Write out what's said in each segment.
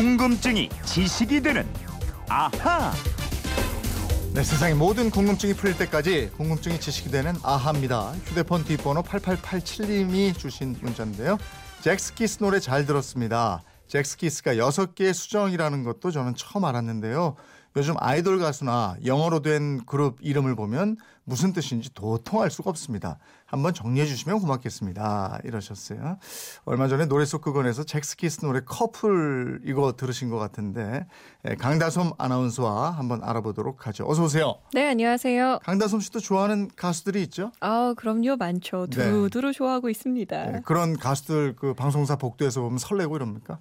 궁금증이 지식이 되는 아하. 네, 세상의 모든 궁금증이 풀릴 때까지 궁금증이 지식이 되는 아하입니다. 휴대폰 뒷번호 8887님이 주신 문자인데요. 잭스키스 노래 잘 들었습니다. 잭스키스가 6개의 수정이라는 것도 저는 처음 알았는데요. 요즘 아이돌 가수나 영어로 된 그룹 이름을 보면 무슨 뜻인지 도통할 수가 없습니다. 한번 정리해 주시면 고맙겠습니다. 이러셨어요. 얼마 전에 노래 속 극원에서 잭스키스 노래 커플 이거 들으신 것 같은데 예, 강다솜 아나운서와 한번 알아보도록 하죠. 어서 오세요. 네, 안녕하세요. 강다솜 씨도 좋아하는 가수들이 있죠? 아, 그럼요. 많죠. 네. 두루두루 좋아하고 있습니다. 예, 그런 가수들 그 방송사 복도에서 보면 설레고 이럽니까?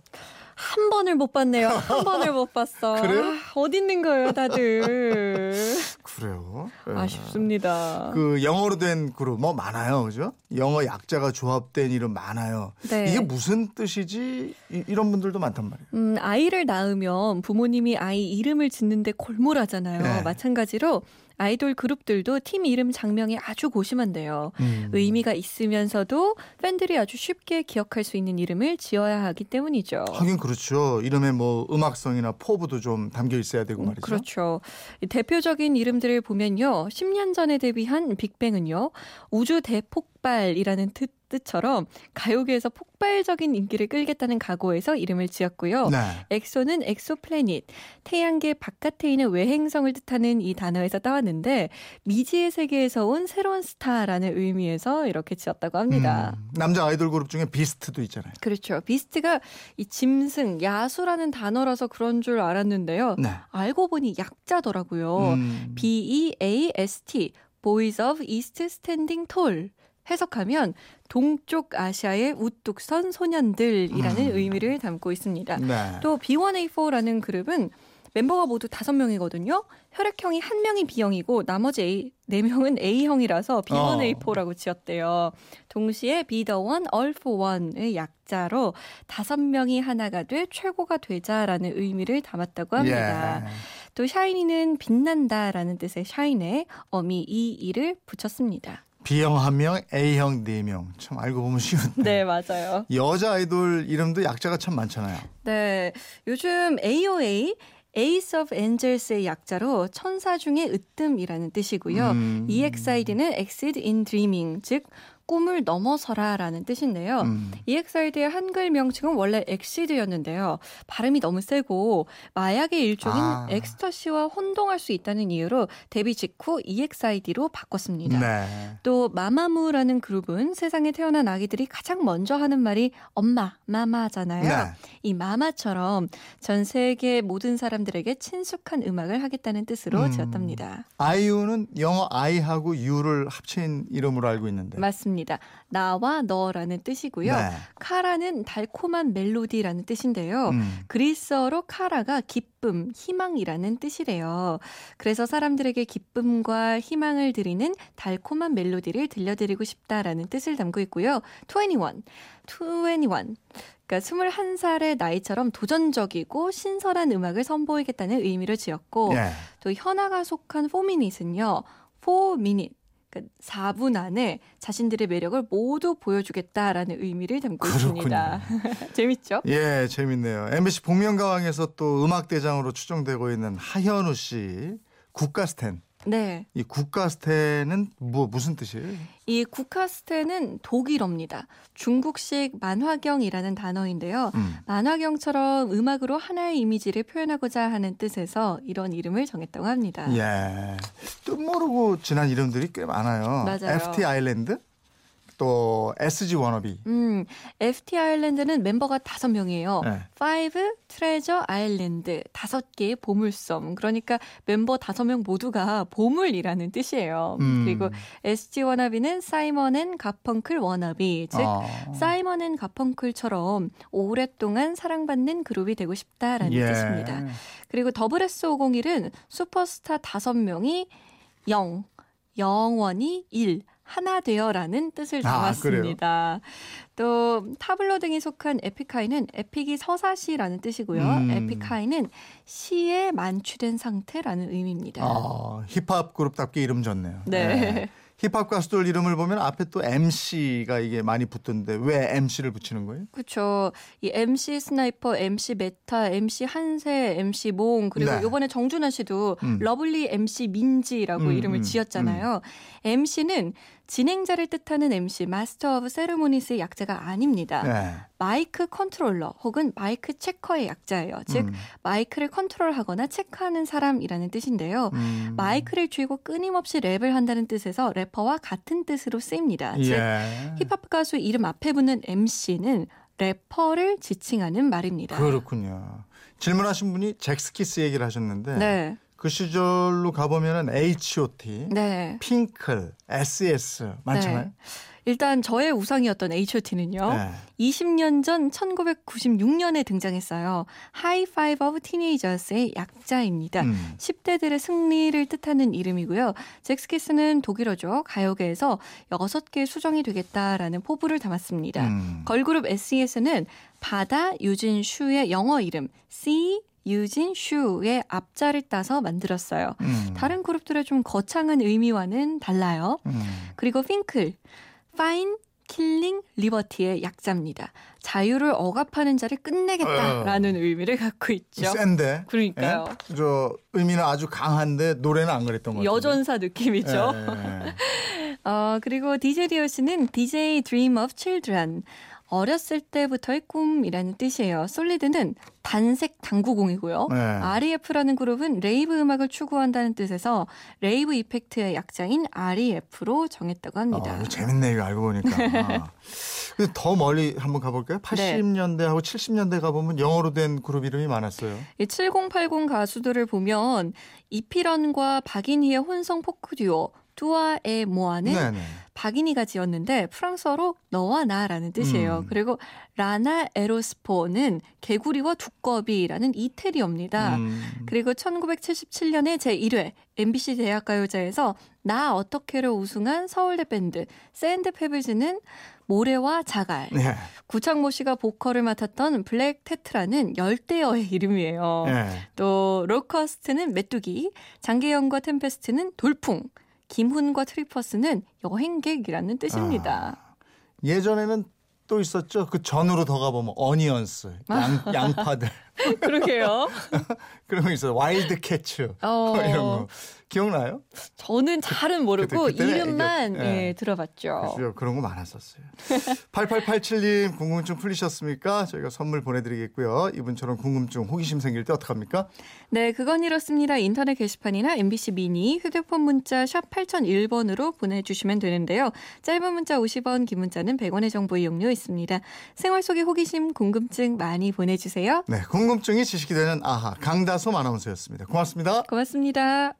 한 번을 못 봤네요. 한 번을 못 봤어. 그래요? 아, 어디 있는 거예요, 다들? 그래요. 예. 아쉽습니다. 그 영어로 된 그룹 뭐 많아요, 그죠? 영어 약자가 조합된 이름 많아요. 네. 이게 무슨 뜻이지? 이, 이런 분들도 많단 말이에요. 음, 아이를 낳으면 부모님이 아이 이름을 짓는데 골몰하잖아요. 네. 마찬가지로 아이돌 그룹들도 팀 이름 장명이 아주 고심한데요. 음. 의미가 있으면서도 팬들이 아주 쉽게 기억할 수 있는 이름을 지어야 하기 때문이죠. 하긴 그렇죠. 이름에 뭐 음악성이나 포부도 좀 담겨 있어야 되고 말이죠. 그렇죠. 이 대표적인 이름들을 보면요. 10년 전에 데뷔한 빅뱅은요. 우주 대폭발이라는 뜻, 뜻처럼 가요계에서 폭발적인 인기를 끌겠다는 각오에서 이름을 지었고요. 네. 엑소는 exoplanet, 태양계 바깥에 있는 외행성을 뜻하는 이 단어에서 따왔는데 미지의 세계에서 온 새로운 스타라는 의미에서 이렇게 지었다고 합니다. 음, 남자 아이돌 그룹 중에 비스트도 있잖아요. 그렇죠. 비스트가 이 짐승, 야수라는 단어라서 그런 줄 알았는데요. 네. 알고 보니 약자더라고요. 음, B-E-A-S-T, Boys of East Standing Tall. 해석하면 동쪽 아시아의 우뚝 선 소년들이라는 음. 의미를 담고 있습니다. 네. 또 B1A4라는 그룹은 멤버가 모두 다섯 명이거든요. 혈액형이 한 명이 B형이고 나머지 A, 네 명은 A형이라서 B1A4라고 지었대요. 동시에 Be the one, all for one의 약자로 다섯 명이 하나가 돼 최고가 되자라는 의미를 담았다고 합니다. 예. 또 샤이니는 빛난다라는 뜻의 샤인에 어미 이 이를 붙였습니다. B형 한 명, A형 네 명. 참 알고 보면 쉬운데. 네, 맞아요. 여자 아이돌 이름도 약자가 참 많잖아요. 네, 요즘 AOA Ace of Angels의 약자로 천사 중의 으뜸이라는 뜻이고요. 음. EXID는 Exit in Dreaming, 즉 꿈을 넘어서라라는 뜻인데요. 음. EXID의 한글 명칭은 원래 엑시드였는데요. 발음이 너무 세고 마약의 일종인 아. 엑스터시와 혼동할 수 있다는 이유로 데뷔 직후 EXID로 바꿨습니다. 네. 또 마마무라는 그룹은 세상에 태어난 아기들이 가장 먼저 하는 말이 엄마, 마마잖아요. 네. 이 마마처럼 전 세계 모든 사람들에게 친숙한 음악을 하겠다는 뜻으로 음. 지었답니다. 아이유는 영어 I하고 U를 합친 이름으로 알고 있는데. 맞습니다. 나와 너라는 뜻이고요. 네. 카라는 달콤한 멜로디라는 뜻인데요. 음. 그리스어로 카라가 기쁨, 희망이라는 뜻이래요. 그래서 사람들에게 기쁨과 희망을 드리는 달콤한 멜로디를 들려드리고 싶다라는 뜻을 담고 있고요. 21, 21. 그러니까 21살의 나이처럼 도전적이고 신선한 음악을 선보이겠다는 의미로 지었고 예. 또 현아가 속한 4미닛은요. 4미닛. 그러니까 4분 안에 자신들의 매력을 모두 보여주겠다라는 의미를 담고 있습니다. 재밌죠? 예, 재밌네요. MBC 복면가왕에서 또 음악대장으로 추정되고 있는 하현우 씨. 국가스텐. 네. 이 국가스텐은 뭐 무슨 뜻이에요? 이 국카스테는 독일어입니다. 중국식 만화경이라는 단어인데요. 음. 만화경처럼 음악으로 하나의 이미지를 표현하고자 하는 뜻에서 이런 이름을 정했다고 합니다. 예. 뜻 모르고 지난 이름들이 꽤 많아요. 맞아요. FT 아일랜드, 또 SG 워너비. 음, FT 아일랜드는 멤버가 다섯 명이에요. 네. Five Treasure Island 다섯 개의 보물섬. 그러니까 멤버 다섯 명 모두가 보물이라는 뜻이에요. 음. 그리고 SG 워너비는 사이먼 앤 가펑클 워너비. 즉 어. 사이먼 앤 가펑클처럼 오랫동안 사랑받는 그룹이 되고 싶다라는 예. 뜻입니다. 그리고 WS501은 슈퍼스타 다섯 명이 영, 영원히 일, 하나 되어라는 뜻을 아, 담았습니다. 또 타블로 등이 속한 에픽하이는 에픽이 서사시라는 뜻이고요. 음. 에픽하이는 시에 만취된 상태라는 의미입니다. 아, 힙합 그룹답게 이름 졌네요. 네. 힙합 가수들 이름을 보면 앞에 또 MC가 이게 많이 붙던데 왜 MC를 붙이는 거예요? 그렇죠. 이 MC 스나이퍼, MC 메타, MC 한세, MC 몽 그리고 네. 이번에 정준하 씨도 음. 러블리 MC 민지라고 음, 이름을 음, 지었잖아요. MC는 진행자를 뜻하는 MC, Master of Ceremonies의 약자가 아닙니다. 네. mic controller 혹은 mic checker의 약자예요. 즉 음, 마이크를 컨트롤하거나 체크하는 사람이라는 뜻인데요. 음. 마이크를 쥐고 끊임없이 랩을 한다는 뜻에서 래퍼와 같은 뜻으로 쓰입니다. 즉 예. 힙합 가수 이름 앞에 붙는 MC는 래퍼를 지칭하는 말입니다. 그렇군요. 질문하신 분이 젝스키스 얘기를 하셨는데 네. 그 시절로 가보면은 H.O.T, 네. 핑클, S.E.S 많잖아요. 네. 일단 저의 우상이었던 H.O.T는요. 네. 20년 전 1996년에 등장했어요. High Five of Teenagers의 약자입니다. 음. 10대들의 승리를 뜻하는 이름이고요. 젝스키스는 독일어죠. 가요계에서 6개 수정이 되겠다라는 포부를 담았습니다. 음. 걸그룹 SES는 바다 유진 슈의 영어 이름 Sea 유진 슈의 앞자를 따서 만들었어요. 음. 다른 그룹들의 좀 거창한 의미와는 달라요. 음. 그리고 핑클, Fin Killing Liberty의 약자입니다. 자유를 억압하는 자를 끝내겠다라는 의미를 갖고 있죠. 센데. 그러니까요. 예? 저 의미는 아주 강한데 노래는 안 그랬던 것 같아요. 여전사 느낌이죠. 어, 그리고 DJ DOC는 DJ Dream of Children. 어렸을 때부터의 꿈이라는 뜻이에요. 솔리드는 단색 당구공이고요. 네. REF라는 그룹은 rave 음악을 추구한다는 뜻에서 rave effect의 약자인 REF로 정했다고 합니다. 아, 이거 재밌네 이거 알고 보니까. 아. 근데 더 멀리 한번 가볼까요? 네. 80년대하고 70년대 가보면 영어로 된 그룹 이름이 많았어요. 이7080 가수들을 보면 이필원과 박인희의 혼성 포크 듀오 뚜아에무아는 네네. 박인희가 지었는데 프랑스어로 너와 나라는 뜻이에요. 음. 그리고 라나에로스포는 개구리와 두꺼비라는 이태리어입니다. 음. 그리고 1977년에 제1회 MBC 대학가요제에서 나 어떡해로 우승한 서울대 밴드 샌드 페블즈는 모래와 자갈. 네. 구창모 씨가 보컬을 맡았던 블랙 테트라는 열대어의 이름이에요. 네. 또 로커스트는 메뚜기, 장계현과 템페스트는 돌풍, 김훈과 트리퍼스는 여행객이라는 뜻입니다. 예전에는 또 있었죠. 그 전으로 더 가보면 어니언스, 양, 양파들 그러게요. 그런 거 있어요. 와일드 캐츠 어, 이런 거 기억나요? 저는 잘은 모르고 그때- 그때는 이름만 이게- 예, 예. 들어봤죠. 그죠? 그런 거 많았었어요. 8887님 궁금증 풀리셨습니까? 저희가 선물 보내드리겠고요. 이분처럼 궁금증, 호기심 생길 때 어떡합니까? 네, 그건 이렇습니다. 인터넷 게시판이나 MBC 미니, 휴대폰 문자 샵 8001번으로 보내주시면 되는데요. 짧은 문자 50원, 긴 문자는 100원의 정보 이용료 있습니다. 생활 속의 호기심, 궁금증 많이 보내주세요. 네, 궁금증이 지식이 되는 아하 강다솜 아나운서였습니다. 고맙습니다. 고맙습니다.